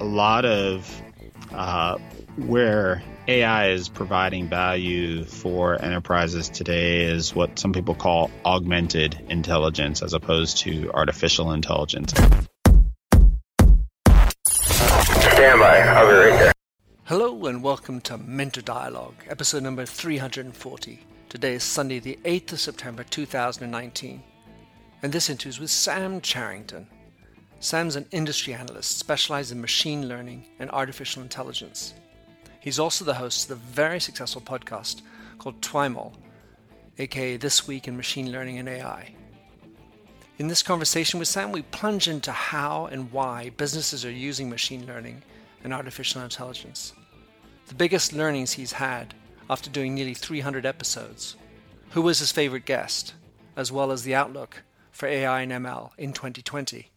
A lot of uh, where AI is providing value for enterprises today is what some people call augmented intelligence as opposed to artificial intelligence. Stand by. I'll be right there. Hello and welcome to Minter Dialogue, episode number 340. Today is Sunday, the 8th of September 2019, and this interview is with Sam Charrington. Sam's an industry analyst specialized in machine learning and artificial intelligence. He's also the host of the very successful podcast called TWIML, aka This Week in Machine Learning and AI. In this conversation with Sam, we plunge into how and why businesses are using machine learning and artificial intelligence. The biggest learnings he's had after doing nearly 300 episodes. Who was his favorite guest, as well as the outlook for AI and ML in 2020.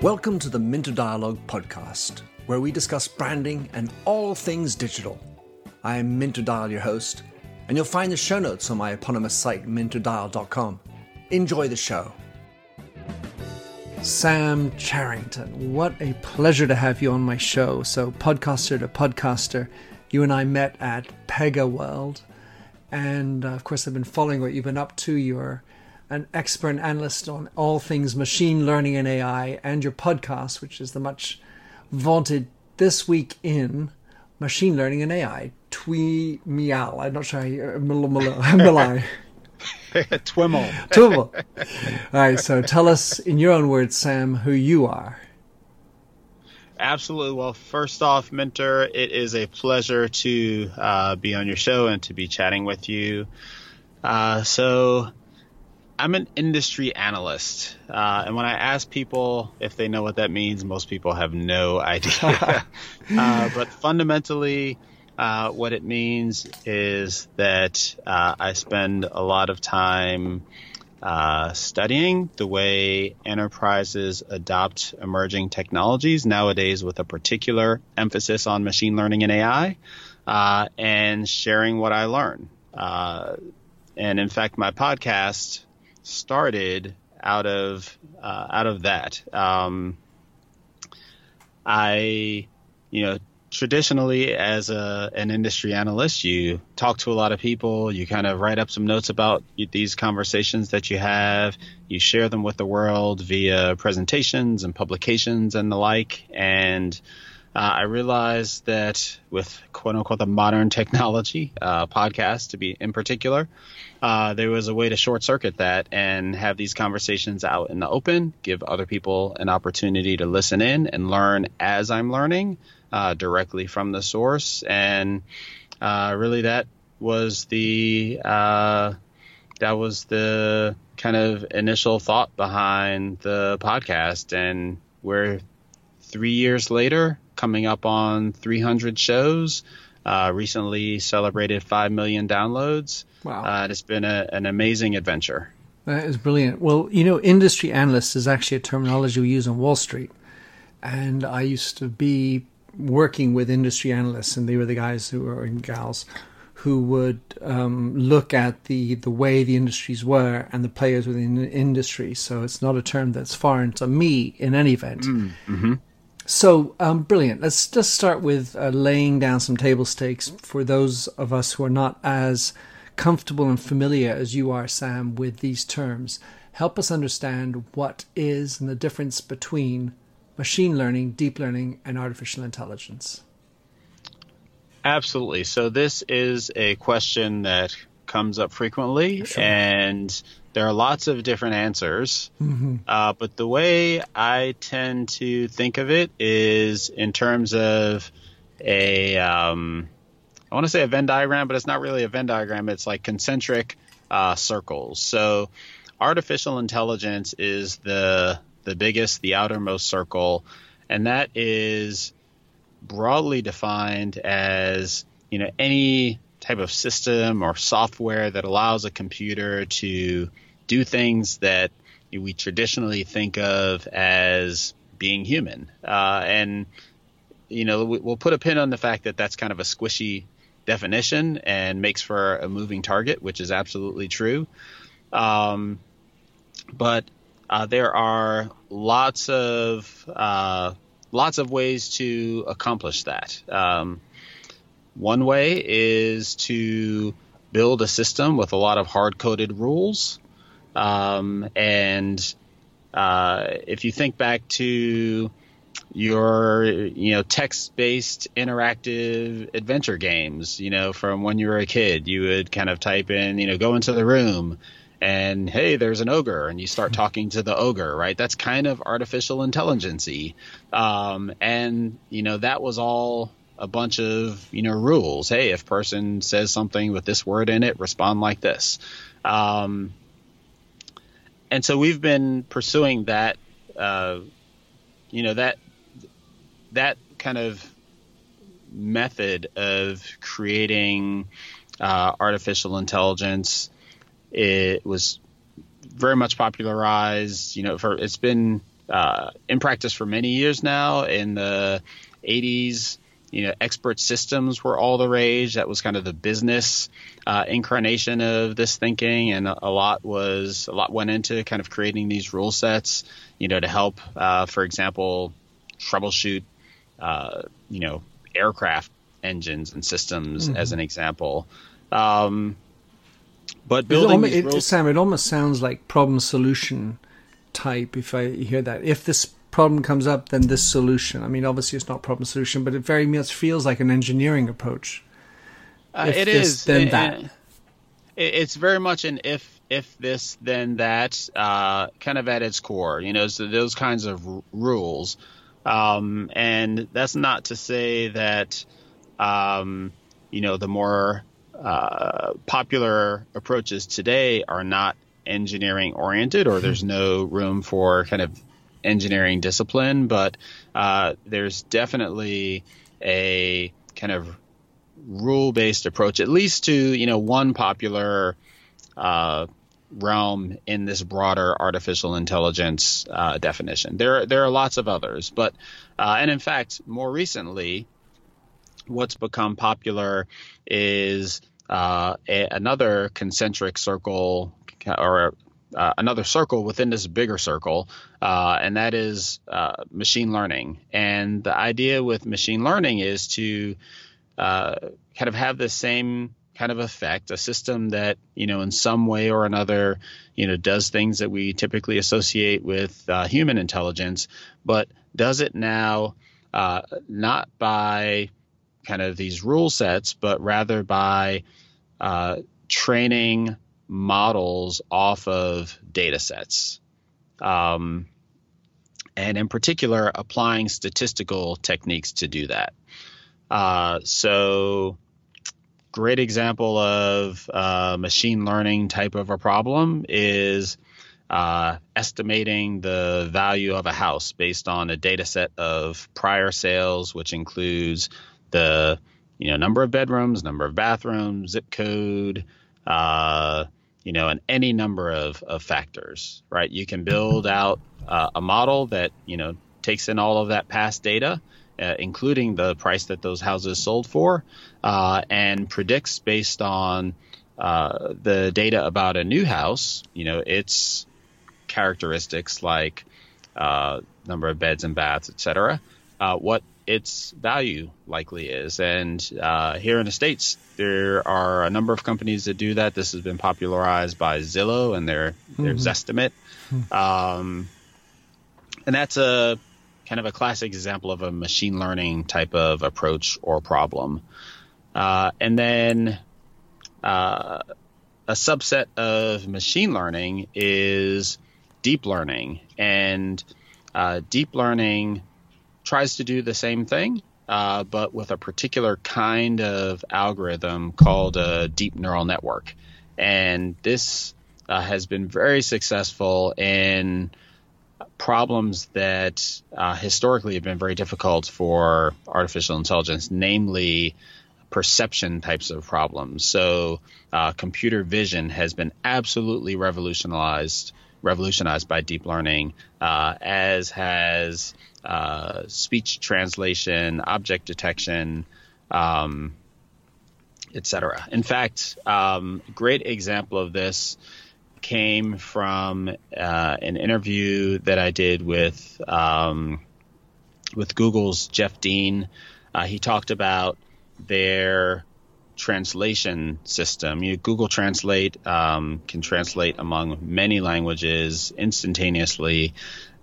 Welcome to the Minter Dialogue podcast, where we discuss branding and all things digital. I am Minter Dial, your host, and you'll find the show notes on my eponymous site, minterdial.com. Enjoy the show. Sam Charrington, what a pleasure to have you on my show. So, podcaster to podcaster, you and I met at Pega World, and uh, of course, I've been following what you've been up to. You're an expert analyst on all things machine learning and AI, and your podcast, which is the much vaunted This Week in Machine Learning and AI. Twee Meow. I'm not sure how you. Milai. Twimmel. Twimmel. All right, so tell us in your own words, Sam, who you are. Absolutely. Well, first off, Minter, it is a pleasure to uh, be on your show and to be chatting with you. Uh, so, I'm an industry analyst, uh, and when I ask people if they know what that means, most people have no idea. uh, but fundamentally, uh, what it means is that uh, I spend a lot of time uh, studying the way enterprises adopt emerging technologies nowadays, with a particular emphasis on machine learning and AI, uh, and sharing what I learn. and in fact, my podcast started out of uh, out of that. Um, I, you know, traditionally as a an industry analyst, you talk to a lot of people. You kind of write up some notes about these conversations that you have. You share them with the world via presentations and publications and the like. And uh, I realized that with quote unquote the modern technology, uh, podcast to be in particular, uh, there was a way to short circuit that and have these conversations out in the open, give other people an opportunity to listen in and learn as I'm learning uh, directly from the source. And uh, really, that was the uh, that was the kind of initial thought behind the podcast. And we're three years later, coming up on 300 shows. Uh, recently celebrated 5 million downloads. Wow. Uh, it's been a, an amazing adventure. That is brilliant. Well, you know, industry analyst is actually a terminology we use on Wall Street. And I used to be working with industry analysts, and they were the guys who were in gals who would um, look at the, the way the industries were and the players within the industry. So it's not a term that's foreign to me in any event. Mm, mm-hmm. So, um, brilliant. Let's just start with uh, laying down some table stakes for those of us who are not as comfortable and familiar as you are, Sam, with these terms. Help us understand what is and the difference between machine learning, deep learning, and artificial intelligence. Absolutely. So, this is a question that comes up frequently, Sure. and there are lots of different answers. Mm-hmm. Uh, but the way I tend to think of it is in terms of a, um, I want to say a Venn diagram, but it's not really a Venn diagram. It's like concentric uh, circles. So artificial intelligence is the the biggest, the outermost circle, and that is broadly defined as you know any type of system or software that allows a computer to do things that we traditionally think of as being human. Uh, and you know, we'll put a pin on the fact that that's kind of a squishy definition and makes for a moving target, which is absolutely true. Um, but uh, there are lots of uh, lots of ways to accomplish that. Um, one way is to build a system with a lot of hard coded rules. Um, and uh, if you think back to your you know text based interactive adventure games you know from when you were a kid you would kind of type in you know go into the room and hey there's an ogre and you start talking to the ogre right? That's kind of artificial intelligency um, and you know that was all a bunch of you know rules. Hey if person says something with this word in it respond like this. Um, and so we've been pursuing that uh, you know that that kind of method of creating uh, artificial intelligence it was very much popularized you know for it's been uh, in practice for many years now in the 80s you know expert systems were all the rage that was kind of the business uh, incarnation of this thinking and a, a, lot was a lot went into kind of creating these rule sets you know to help uh, for example troubleshoot uh, you know, aircraft engines and systems mm-hmm. as an example. Um, but building it, it, Sam, it almost sounds like problem solution type. If I hear that, if this problem comes up, then this solution. I mean, obviously it's not problem solution, but it very much feels like an engineering approach. Uh, it this, is. Then it, that. it's very much an if if this then that uh, kind of at its core. You know, so those kinds of r- rules. Um, and that's not to say that, um, you know, the more uh, popular approaches today are not engineering oriented or there's no room for kind of engineering discipline, but uh, there's definitely a kind of rule based approach, at least to, you know, one popular uh, realm in this broader artificial intelligence uh, definition. There, there are lots of others, but uh, and in fact, more recently, what's become popular is uh, a, another concentric circle or uh, another circle within this bigger circle, uh, and that is uh, machine learning. And the idea with machine learning is to kind of have the same kind of effect, a system that, you know, in some way or another, you know, does things that we typically associate with uh, human intelligence, but does it now uh, not by kind of these rule sets, but rather by uh, training models off of data sets. Um, and in particular, applying statistical techniques to do that. Uh, so, great example of uh, machine learning type of a problem is uh, estimating the value of a house based on a data set of prior sales, which includes the you know number of bedrooms, number of bathrooms, zip code, uh, you know, and any number of, of factors. Right? You can build out uh, a model that you know takes in all of that past data uh, including the price that those houses sold for, uh, and predicts based on uh, the data about a new house, you know, its characteristics like uh, number of beds and baths, etc., uh, what its value likely is. And uh, here in the States, there are a number of companies that do that. This has been popularized by Zillow and their, mm-hmm. their Zestimate. Mm-hmm. Um, and that's a kind of a classic example of a machine learning type of approach or problem. Uh, and then uh, a subset of machine learning is deep learning. And uh, deep learning tries to do the same thing, uh, but with a particular kind of algorithm called a deep neural network. And this uh, has been very successful in problems that uh, historically have been very difficult for artificial intelligence, namely perception types of problems. So, uh, computer vision has been absolutely revolutionized revolutionized by deep learning, uh, as has uh, speech translation, object detection, um, etc. In fact, um, great example of this came from uh, an interview that I did with um, with Google's Jeff Dean. Uh, he talked about their translation system. You know, Google Translate um, can translate among many languages instantaneously,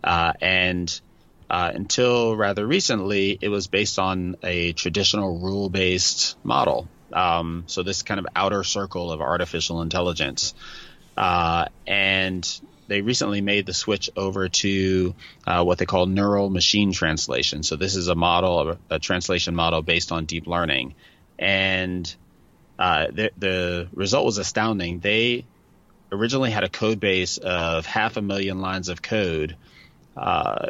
uh, and uh, until rather recently, it was based on a traditional rule-based model. Um, so this kind of outer circle of artificial intelligence, uh, and they recently made the switch over to uh, what they call neural machine translation. So this is a model, a, a translation model based on deep learning, and uh, the, the result was astounding. They originally had a code base of half a million lines of code uh,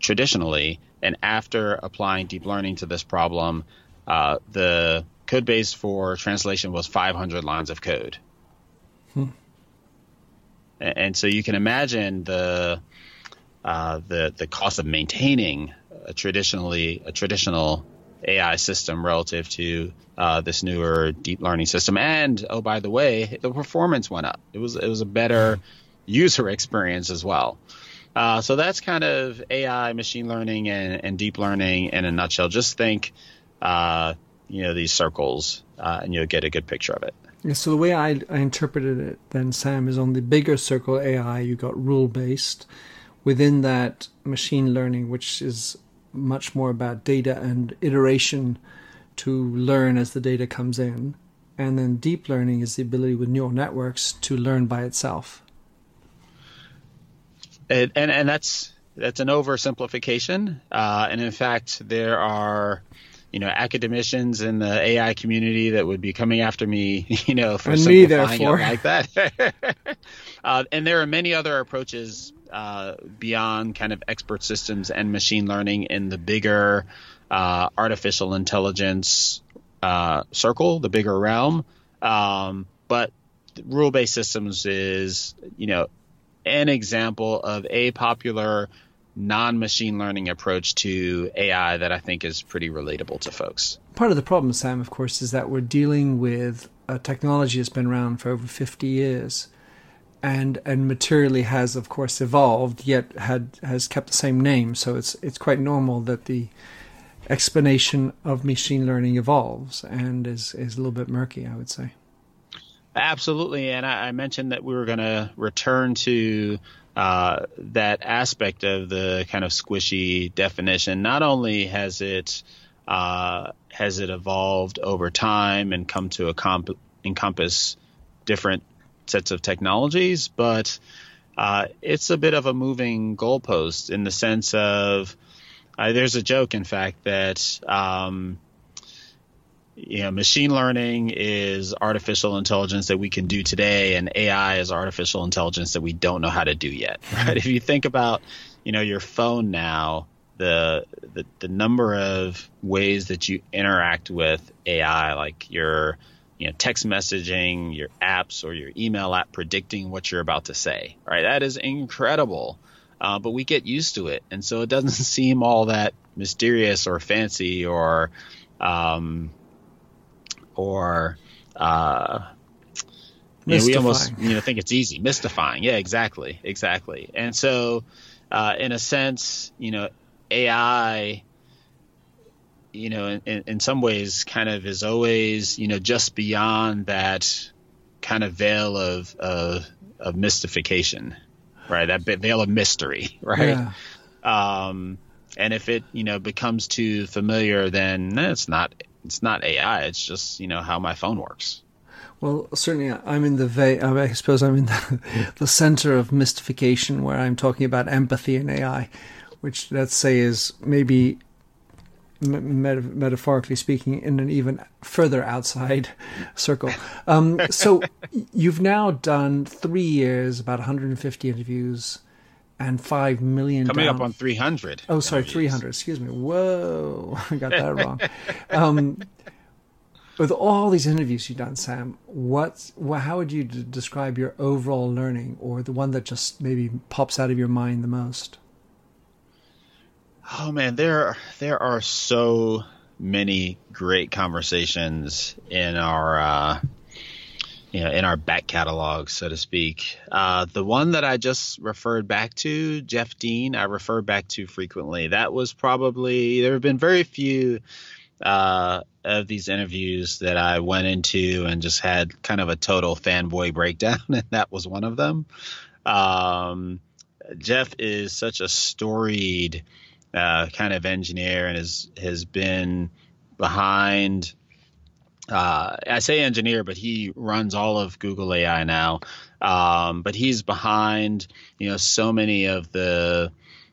traditionally, and after applying deep learning to this problem, uh, the code base for translation was 500 lines of code. Hmm. And, and, so you can imagine the uh, the the cost of maintaining a traditionally a traditional AI system relative to uh, this newer deep learning system. And oh, by the way, the performance went up. It was it was a better user experience as well. Uh, so that's kind of AI, machine learning, and, and, deep learning in a nutshell. Just think, uh, you know, these circles, uh, and you'll get a good picture of it. Yeah, so the way I, I interpreted it then, Sam, is on the bigger circle AI, you got rule based. Within that, machine learning, which is much more about data and iteration to learn as the data comes in. And then deep learning is the ability with neural networks to learn by itself. And and, and that's that's an oversimplification. Uh, and in fact, there are you know academicians in the AI community that would be coming after me, you know, for and simplifying me, it like that. uh, and there are many other approaches uh, beyond kind of expert systems and machine learning in the bigger uh, artificial intelligence uh, circle, the bigger realm. Um, but rule based systems is, you know, an example of a popular non machine learning approach to AI that I think is pretty relatable to folks. Part of the problem, Sam, of course, is that we're dealing with a technology that's been around for over 50 years and and materially has of course evolved yet had has kept the same name. So it's it's quite normal that the explanation of machine learning evolves and is is a little bit murky i would say. Absolutely. And i, I mentioned that we were going to return to uh, that aspect of the kind of squishy definition. Not only has it uh, has it evolved over time and come to comp- encompass different sets of technologies, but uh, it's a bit of a moving goalpost in the sense of uh, there's a joke, in fact, that um, you know machine learning is artificial intelligence that we can do today, and AI is artificial intelligence that we don't know how to do yet. Right? if you think about you know your phone now. The, the the number of ways that you interact with AI, like your you know, text messaging, your apps or your email app predicting what you're about to say. Right? That is incredible. Uh, but we get used to it, and so it doesn't seem all that mysterious or fancy or um, or uh, you know, we almost you know think it's easy, mystifying. Yeah, exactly, exactly. And so, uh, in a sense, you know, AI you know, in, in some ways, kind of is always, you know, just beyond that kind of veil of of, of mystification, right? That veil of mystery, right? Yeah. Um, and if it, you know, becomes too familiar, then it's not it's not AI. It's just you know how my phone works. Well, certainly, I'm in the va- I suppose I'm in the, the center of mystification, where I'm talking about empathy and AI, which let's say is maybe meta- metaphorically speaking, in an even further outside circle. Um, so you've now done three years, about 150 interviews, and five million. Coming down- up on 300. Oh, sorry, 300. Excuse me. Whoa, I got that wrong. Um, with all these interviews you've done, Sam, what, how would you describe your overall learning, or the one that just maybe pops out of your mind the most? Oh man, there there are so many great conversations in our uh, you know in our back catalog, so to speak. Uh, the one that I just referred back to, Jeff Dean, I refer back to frequently. That was probably there have been very few uh, of these interviews that I went into and just had kind of a total fanboy breakdown, and that was one of them. Um, Jeff is such a storied uh, kind of engineer and has has been behind. Uh, I say engineer, but he runs all of Google AI now. Um, but he's behind, you know, so many of the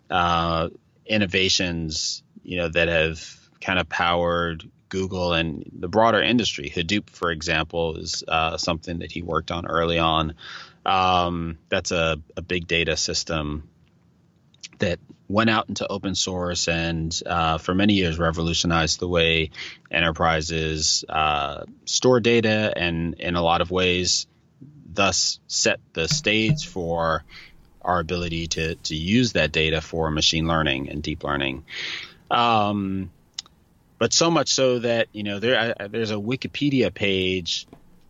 uh, innovations, you know, that have kind of powered Google and the broader industry. Hadoop, for example, is uh, something that he worked on early on. Um, that's a, a, big data system that went out into open source and uh, for many years revolutionized the way enterprises uh, store data and in a lot of ways thus set the stage for our ability to, to use that data for machine learning and deep learning. Um, but so much so that you know there there's a Wikipedia page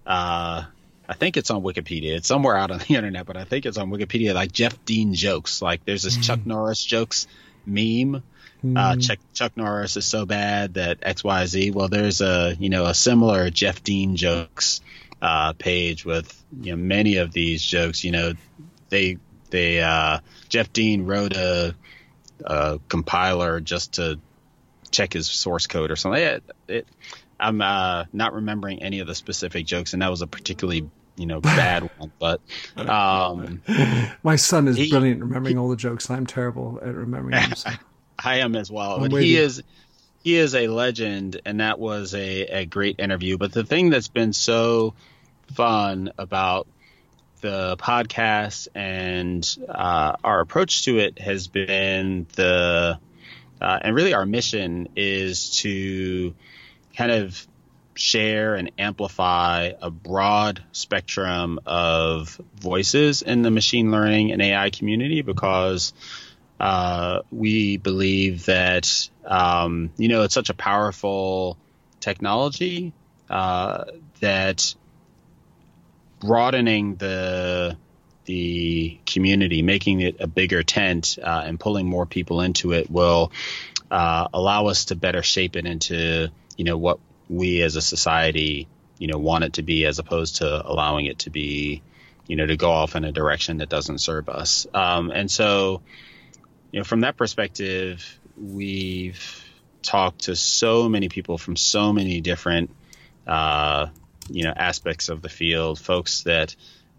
uh, I think it's on Wikipedia. It's somewhere out on the internet, but I think it's on Wikipedia. Like Jeff Dean jokes. Like there's this mm. Chuck Norris jokes meme. Mm. Uh, Chuck, Chuck Norris is so bad that X Y Z. Well, there's a you know a similar Jeff Dean jokes uh, page with you know many of these jokes. You know they they uh, Jeff Dean wrote a, a compiler just to check his source code or something. It, it, I'm uh, not remembering any of the specific jokes, and that was a particularly you know bad one. But um, my son is he, brilliant remembering he, all the jokes. I'm terrible at remembering them. So. I am as well, I'm but he you. is he is a legend, and that was a, a great interview. But the thing that's been so fun about the podcast and uh, our approach to it has been the uh, and really our mission is to kind of share and amplify a broad spectrum of voices in the machine learning and AI community because uh, we believe that um, you know it's such a powerful technology uh, that broadening the the community, making it a bigger tent, uh, and pulling more people into it will uh, allow us to better shape it into you know what we as a society you know want it to be as opposed to allowing it to be you know to go off in a direction that doesn't serve us. Um, and so you know from that perspective we've talked to so many people from so many different uh, you know aspects of the field folks that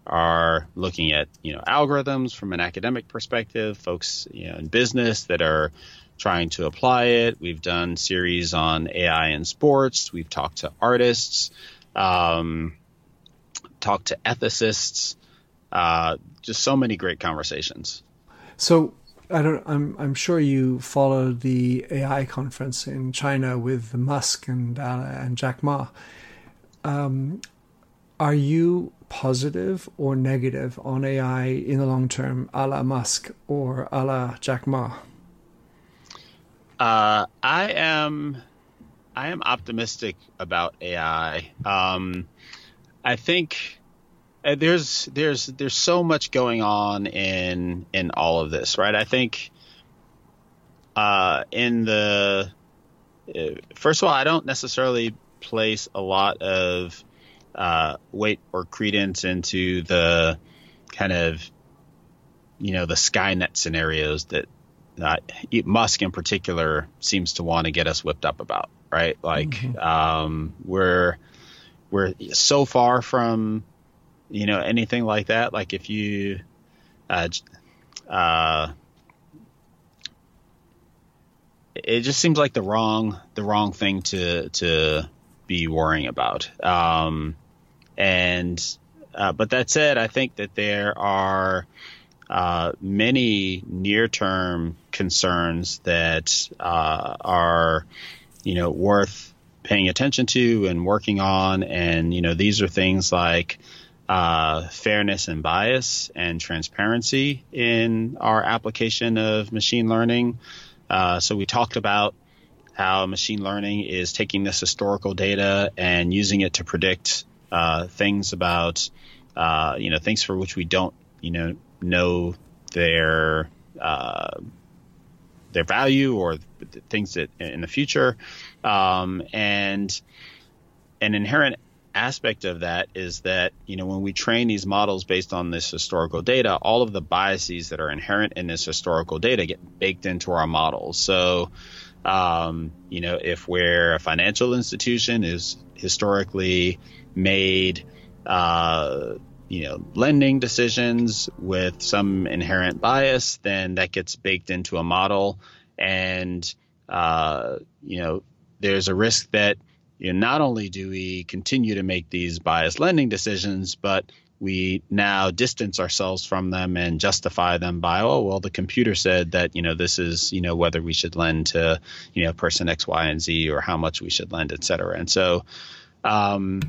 are looking at you know algorithms from an academic perspective folks you know in business that are trying to apply it. We've done series on AI in sports. We've talked to artists, um, talked to ethicists. Uh, just so many great conversations. So I don't. I'm. I'm sure you followed the AI conference in China with Musk and uh, and Jack Ma. Um, are you positive or negative on AI in the long term, a la Musk or a la Jack Ma? Uh, I am, I am optimistic about AI. Um, I think uh, there's there's there's so much going on in in all of this, right? I think uh, in the uh, first of all, I don't necessarily place a lot of uh, weight or credence into the kind of you know the Skynet scenarios that uh, Musk in particular seems to want to get us whipped up about, right? Like mm-hmm. um, we're we're so far from you know anything like that. Like if you uh, uh, it just seems like the wrong the wrong thing to to be worrying about. Um, and uh, but that said, I think that there are uh, many near-term concerns that uh, are, you know, worth paying attention to and working on. And, you know, these are things like uh, fairness and bias and transparency in our application of machine learning. Uh, so we talked about how machine learning is taking this historical data and using it to predict uh, things about, uh, you know, things for which we don't, you know, know their uh, their value or things that in the future. Um, and an inherent aspect of that is that you know when we train these models based on this historical data, all of the biases that are inherent in this historical data get baked into our models. So, um, you know, if we're a financial institution is historically made, uh, you know, lending decisions with some inherent bias, then that gets baked into a model, and uh, you know, there's a risk that you know, not only do we continue to make these biased lending decisions, but we now distance ourselves from them and justify them by, oh, well, the computer said that, you know, this is, you know, whether we should lend to, you know, person X, Y, and Z or how much we should lend, et cetera. And so, um,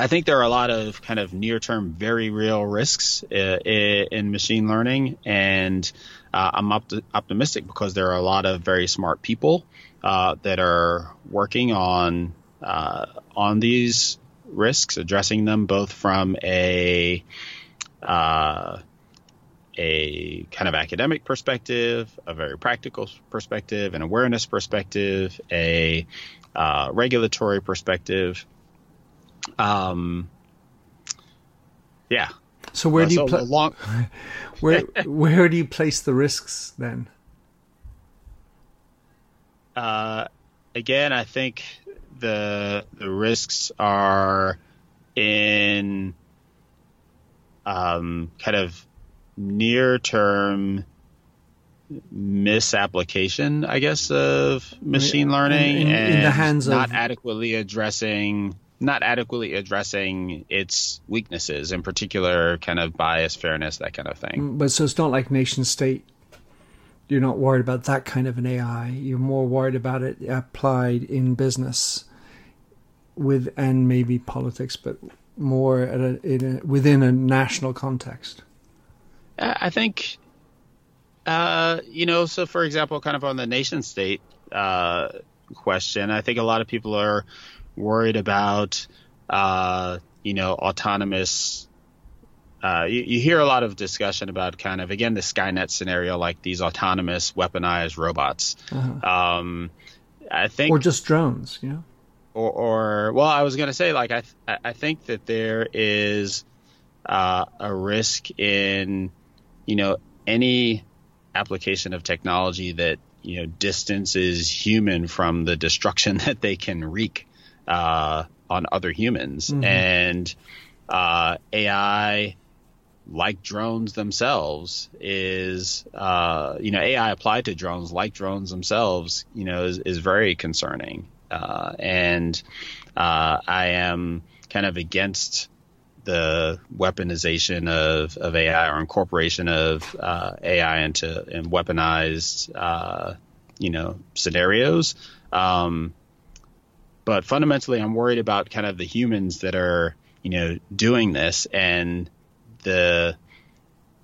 I think there are a lot of kind of near term, very real risks uh, in machine learning. And uh, I'm optimistic because there are a lot of very smart people uh, that are working on uh, on these risks, addressing them both from a uh, a kind of academic perspective, a very practical perspective, an awareness perspective, a uh, regulatory perspective. Um, yeah. So where do you pla- long- where where do you place the risks then? Uh, again, I think the the risks are in um, kind of near term misapplication, I guess, of machine learning in, in, and in the hands not of... adequately addressing not adequately addressing its weaknesses, in particular, kind of bias, fairness, that kind of thing. But so it's not like nation state you're not worried about that kind of an AI. You're more worried about it applied in business with and maybe politics, but more at a, a within a national context. I think, uh, you know, so for example, kind of on the nation state uh, question, I think a lot of people are worried about, uh, you know, autonomous uh, you, you, hear a lot of discussion about kind of again the Skynet scenario, like these autonomous weaponized robots. Uh-huh. Um, I think, or just drones, you know, or, or well, I was going to say like I th- I think that there is uh, a risk in you know any application of technology that you know distances human from the destruction that they can wreak uh, on other humans. Mm-hmm. and uh, AI like drones themselves is uh, you know AI applied to drones like drones themselves you know is, is very concerning. Uh, and uh, I am kind of against the weaponization of, of AI or incorporation of uh, AI into in weaponized uh, you know scenarios. Um, but fundamentally I'm worried about kind of the humans that are you know doing this and the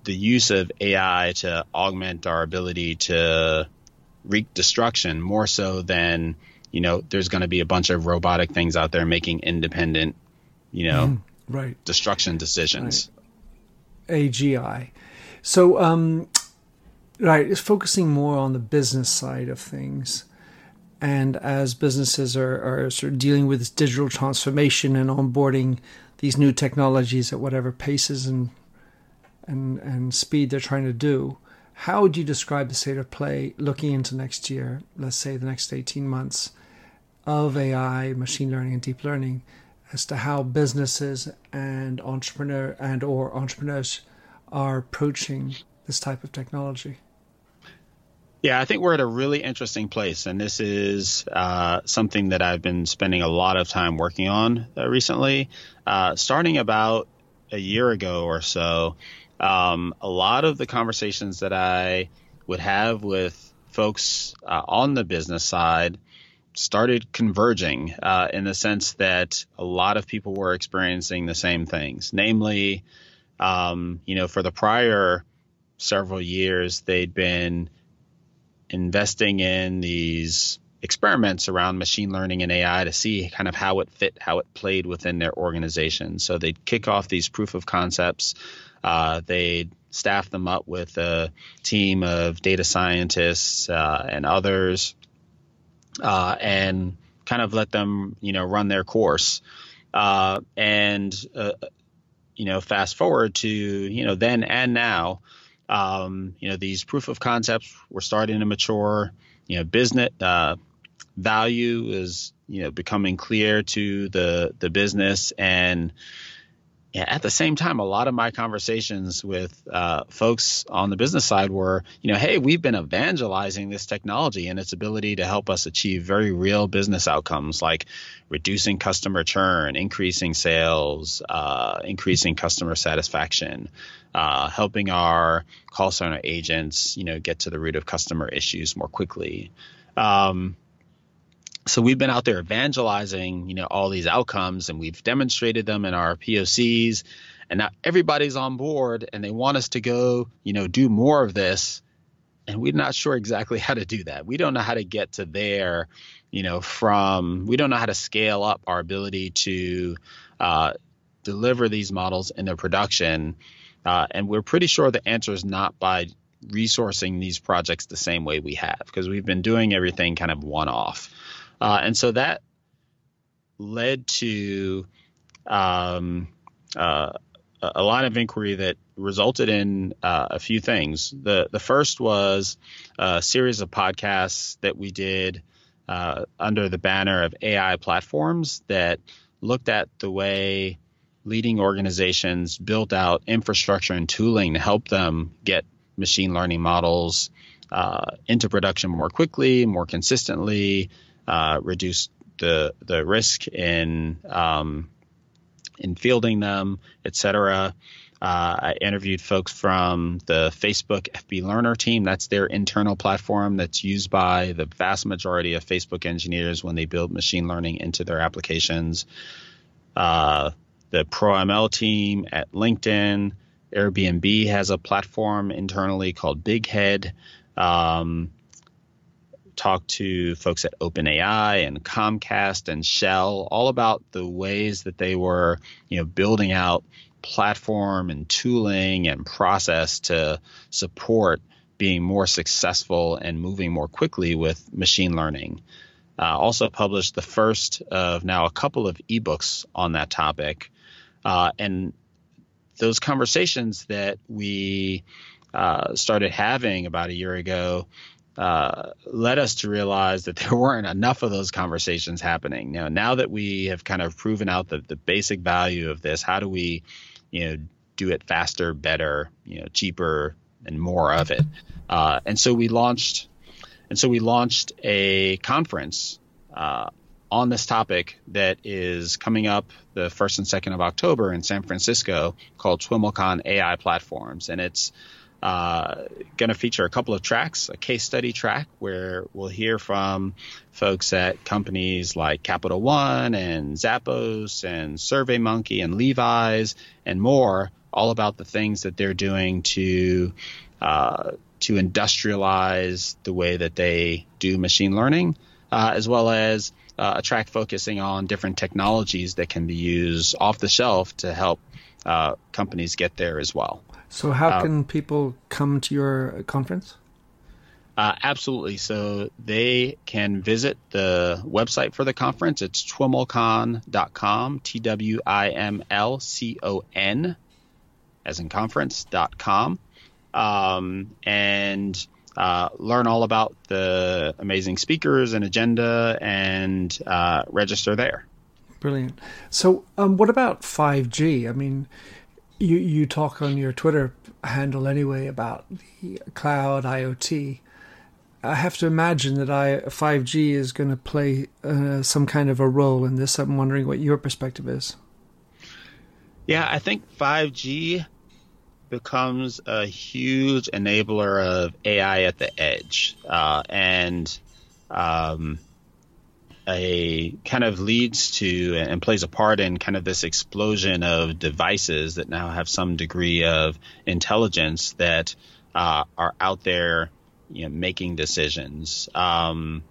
the use of AI to augment our ability to wreak destruction more so than you know there's going to be a bunch of robotic things out there making independent you know mm, right. destruction decisions. Right. agi so um right it's focusing more on the business side of things and as businesses are, are sort of dealing with this digital transformation and onboarding these new technologies at whatever paces and and and speed they're trying to do. How would you describe the state of play looking into next year, let's say the next 18 months, of AI, machine learning, and deep learning, as to how businesses and entrepreneur and or entrepreneurs are approaching this type of technology? Yeah, I think we're at a really interesting place, and this is uh, something that I've been spending a lot of time working on uh, recently. Uh, starting about a year ago or so, um, a lot of the conversations that I would have with folks uh, on the business side started converging uh, in the sense that a lot of people were experiencing the same things. Namely, um, you know, for the prior several years, they'd been investing in these experiments around machine learning and AI to see kind of how it fit, how it played within their organization. So they'd kick off these proof of concepts. Uh, they'd staff them up with a team of data scientists uh, and others, uh, and kind of let them, you know, run their course. Uh, and uh, you know, fast forward to you know then and now, um, you know, these proof of concepts were starting to mature. You know, business uh, value is you know becoming clear to the the business and at the same time, a lot of my conversations with uh, folks on the business side were, you know, hey, we've been evangelizing this technology and its ability to help us achieve very real business outcomes like reducing customer churn, increasing sales, uh, increasing customer satisfaction, uh, helping our call center agents, you know, get to the root of customer issues more quickly. Um, so we've been out there evangelizing, you know, all these outcomes and we've demonstrated them in our POCs and now everybody's on board and they want us to go, you know, do more of this and we're not sure exactly how to do that. We don't know how to get to there, you know, from we don't know how to scale up our ability to uh, deliver these models into production. Uh, and we're pretty sure the answer is not by resourcing these projects the same way we have because we've been doing everything kind of one off. Uh, and so that led to um, uh, a line of inquiry that resulted in uh, a few things. The the first was a series of podcasts that we did uh, under the banner of AI platforms that looked at the way leading organizations built out infrastructure and tooling to help them get machine learning models uh, into production more quickly, more consistently, uh, reduce the the risk in um, in fielding them, etc. Uh, I interviewed folks from the Facebook FB Learner team. That's their internal platform that's used by the vast majority of Facebook engineers when they build machine learning into their applications. Uh, the ProML team at LinkedIn. Airbnb has a platform internally called BigHead. Um, talked to folks at OpenAI and Comcast and Shell all about the ways that they were, you know, building out platform and tooling and process to support being more successful and moving more quickly with machine learning. Uh, also published the first of now a couple of ebooks on that topic. Uh, and those conversations that we uh, started having about a year ago uh, led us to realize that there weren't enough of those conversations happening. Now, now that we have kind of proven out the, the basic value of this, how do we, you know, do it faster, better, you know, cheaper, and more of it? Uh, and so we launched, and so we launched a conference uh, on this topic that is coming up the first and second of October in San Francisco called TWIMLcon AI Platforms, and it's going to feature a couple of tracks, a case study track where we'll hear from folks at companies like Capital One and Zappos and SurveyMonkey and Levi's and more, all about the things that they're doing to uh, to industrialize the way that they do machine learning, uh, as well as uh, a track focusing on different technologies that can be used off the shelf to help uh, companies get there as well. So, how uh, can people come to your conference? Uh, absolutely. So they can visit the website for the conference. It's twimlcon.com, T W I M L C O N, as in conference.com, um, and uh, learn all about the amazing speakers and agenda and uh, register there. Brilliant. So, um, what about 5G? I mean, you you talk on your Twitter handle anyway about the cloud IoT. I have to imagine that I 5G is going to play uh, some kind of a role in this. I'm wondering what your perspective is. Yeah, I think 5G becomes a huge enabler of AI at the edge, uh, and um, a kind of leads to and plays a part in kind of this explosion of devices that now have some degree of intelligence that uh, are out there, you know, making decisions. Um,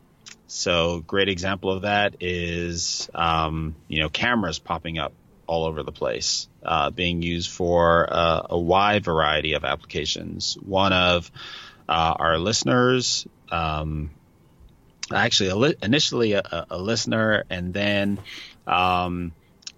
so, great example of that is, um, you know, cameras popping up all over the place, uh, being used for uh, a wide variety of applications. One of uh, our listeners, um, actually a li- initially a, a, listener and then um,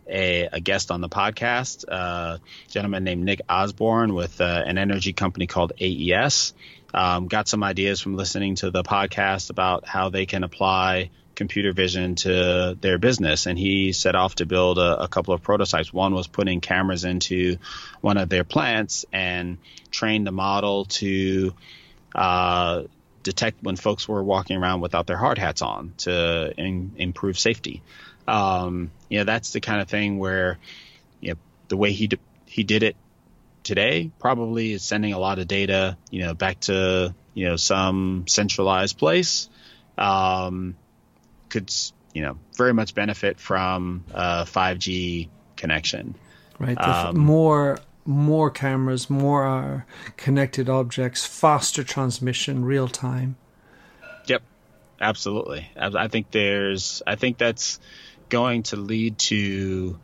a, a, guest on the podcast, uh, a gentleman named Nick Osborne with uh, an energy company called AES. Um, got some ideas from listening to the podcast about how they can apply computer vision to their business. And he set off to build a, a couple of prototypes. One was putting cameras into one of their plants and train the model to uh, detect when folks were walking around without their hard hats on to in, improve safety. Um, you know, that's the kind of thing where, you know, the way he d- he did it today probably is sending a lot of data, you know, back to you know some centralized place. Um, could you know very much benefit from a 5G connection. Right. Um, more more cameras, more uh, connected objects, faster transmission, real time. Yep, absolutely. I think there's, I think that's going to lead to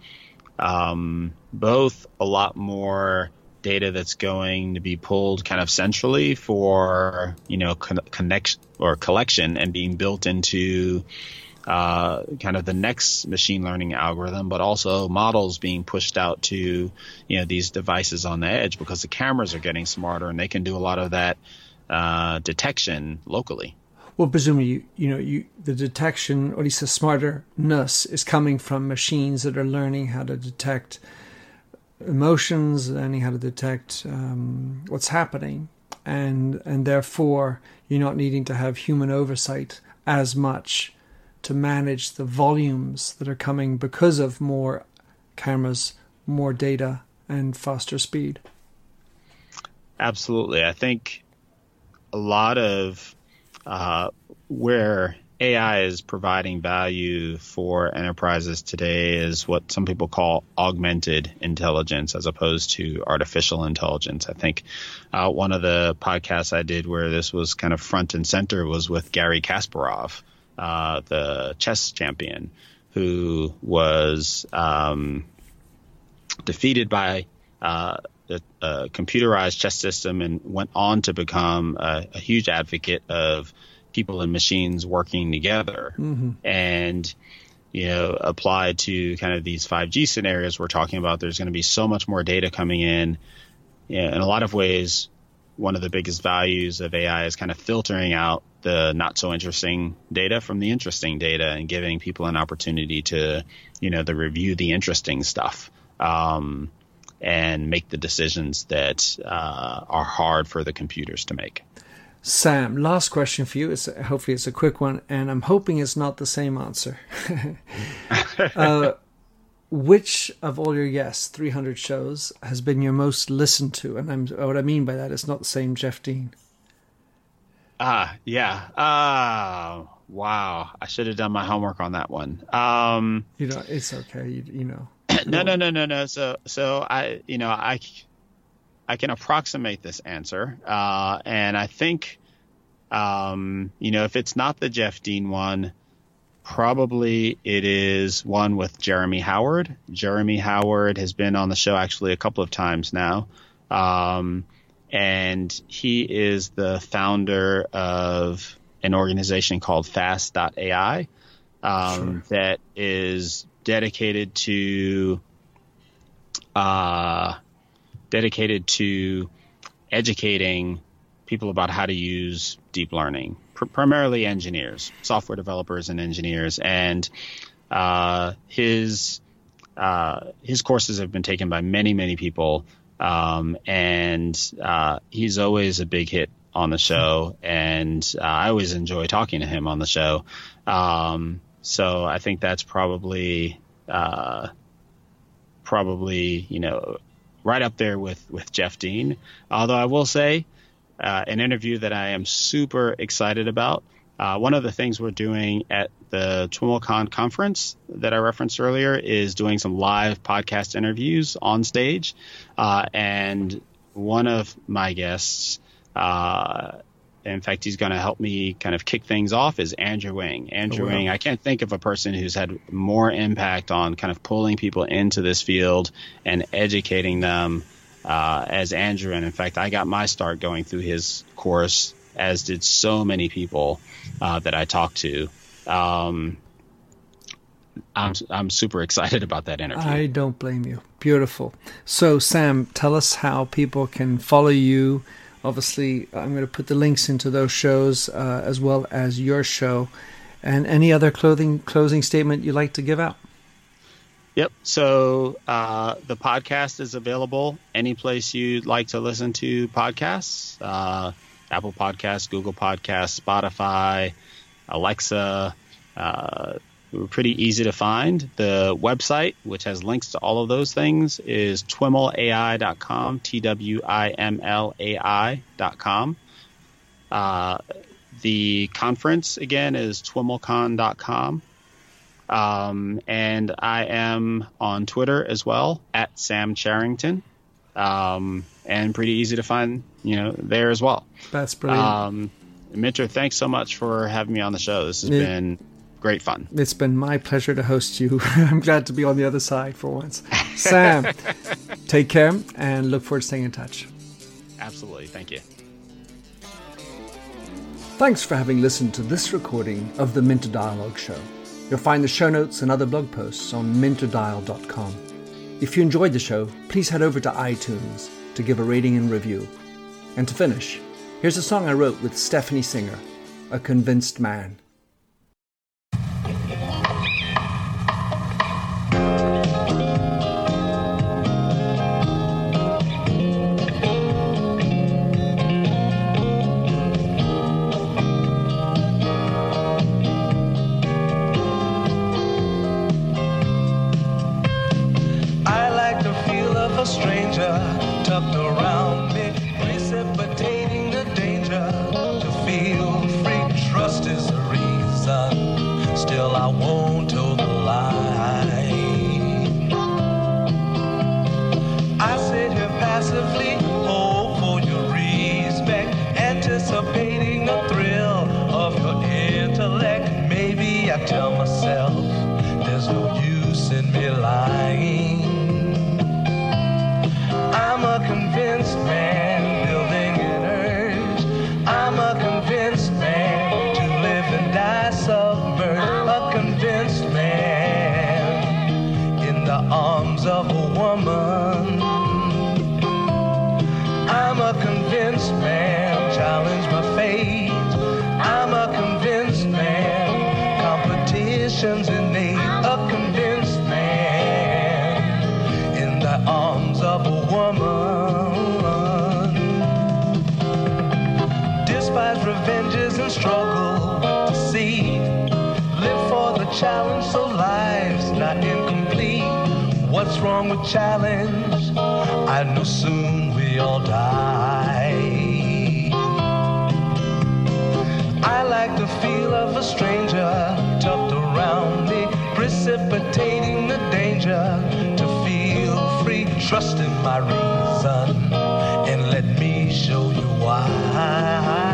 um, both a lot more data that's going to be pulled kind of centrally for you know con- connection or collection and being built into uh, kind of the next machine learning algorithm, but also models being pushed out to you know these devices on the edge because the cameras are getting smarter and they can do a lot of that uh, detection locally. Well, presumably, you, you know, you the detection, or at least the smarterness, is coming from machines that are learning how to detect emotions, learning how to detect um, what's happening, and and therefore you're not needing to have human oversight as much to manage the volumes that are coming because of more cameras, more data, and faster speed. Absolutely. I think a lot of uh, where AI is providing value for enterprises today is what some people call augmented intelligence as opposed to artificial intelligence. I think uh, one of the podcasts I did where this was kind of front and center was with Garry Kasparov uh, the chess champion, who was um, defeated by uh, a, a, computerized chess system and went on to become a, a huge advocate of people and machines working together. Mm-hmm. And you know, applied to kind of these 5G scenarios we're talking about, there's going to be so much more data coming in. You know, in a lot of ways, one of the biggest values of AI is kind of filtering out the not so interesting data from the interesting data and giving people an opportunity to, you know, to review the interesting stuff um, and make the decisions that uh, are hard for the computers to make. Sam, last question for you. It's hopefully it's a quick one, and I'm hoping it's not the same answer. uh, which of all your yes 300 shows has been your most listened to? And I'm what I mean by that is not the same Jeff Dean. Ah, yeah. Ah, uh, wow. I should have done my homework on that one. Um, you know, it's okay. You, you know. no, no, no, no, no. So, so I, you know, I, I can approximate this answer, uh, and I think, um, you know, if it's not the Jeff Dean one, probably it is one with Jeremy Howard. Jeremy Howard has been on the show actually a couple of times now. Um, and he is the founder of an organization called Fast.ai um, sure. that is dedicated to uh, dedicated to educating people about how to use deep learning, pr- primarily engineers, software developers, and engineers. And uh, his uh, his courses have been taken by many many people um, and uh, he's always a big hit on the show, and uh, I always enjoy talking to him on the show. Um, so I think that's probably uh, probably you know right up there with with Jeff Dean. Although I will say, uh, an interview that I am super excited about. Uh, one of the things we're doing at the TWIMLcon conference that I referenced earlier is doing some live podcast interviews on stage. Uh, and one of my guests, uh, in fact, he's going to help me kind of kick things off is Andrew Ng. Andrew Oh, wow. Ng, I can't think of a person who's had more impact on kind of pulling people into this field and educating them uh, as Andrew. And in fact, I got my start going through his course, as did so many people uh, that I talked to. Um, I'm I'm super excited about that interview. I don't blame you. Beautiful. So, Sam, tell us how people can follow you. Obviously, I'm going to put the links into those shows uh, as well as your show. And any other clothing closing statement you'd like to give out? Yep. So uh, the podcast is available any place you'd like to listen to podcasts uh, Apple Podcasts, Google Podcasts, Spotify, Alexa. Uh, we're pretty easy to find. The website, which has links to all of those things, is twimlai.com, T W I M L A I.com. Uh, the conference, again, is twimlcon.com. Um, and I am on Twitter as well at Sam Charrington, um, and pretty easy to find, you know, there as well. That's brilliant. Um, Minter, thanks so much for having me on the show. This has Yeah. been great fun. it's been my pleasure to host you. I'm glad to be on the other side for once. Sam, take care and look forward to staying in touch. Absolutely. Thank you. Thanks for having listened to this recording of the Minter Dialogue Show. You'll find the show notes and other blog posts on minterdial.com. If you enjoyed the show, please head over to iTunes to give a rating and review. And to finish, here's a song I wrote with Stephanie Singer, A Convinced Man. Woman. Revenges and struggle see. Live for the challenge so life's not incomplete. What's wrong with challenge? I know soon we all die. I like the feel of a stranger tucked around me, precipitating the danger. Trust in my reason, and let me show you why.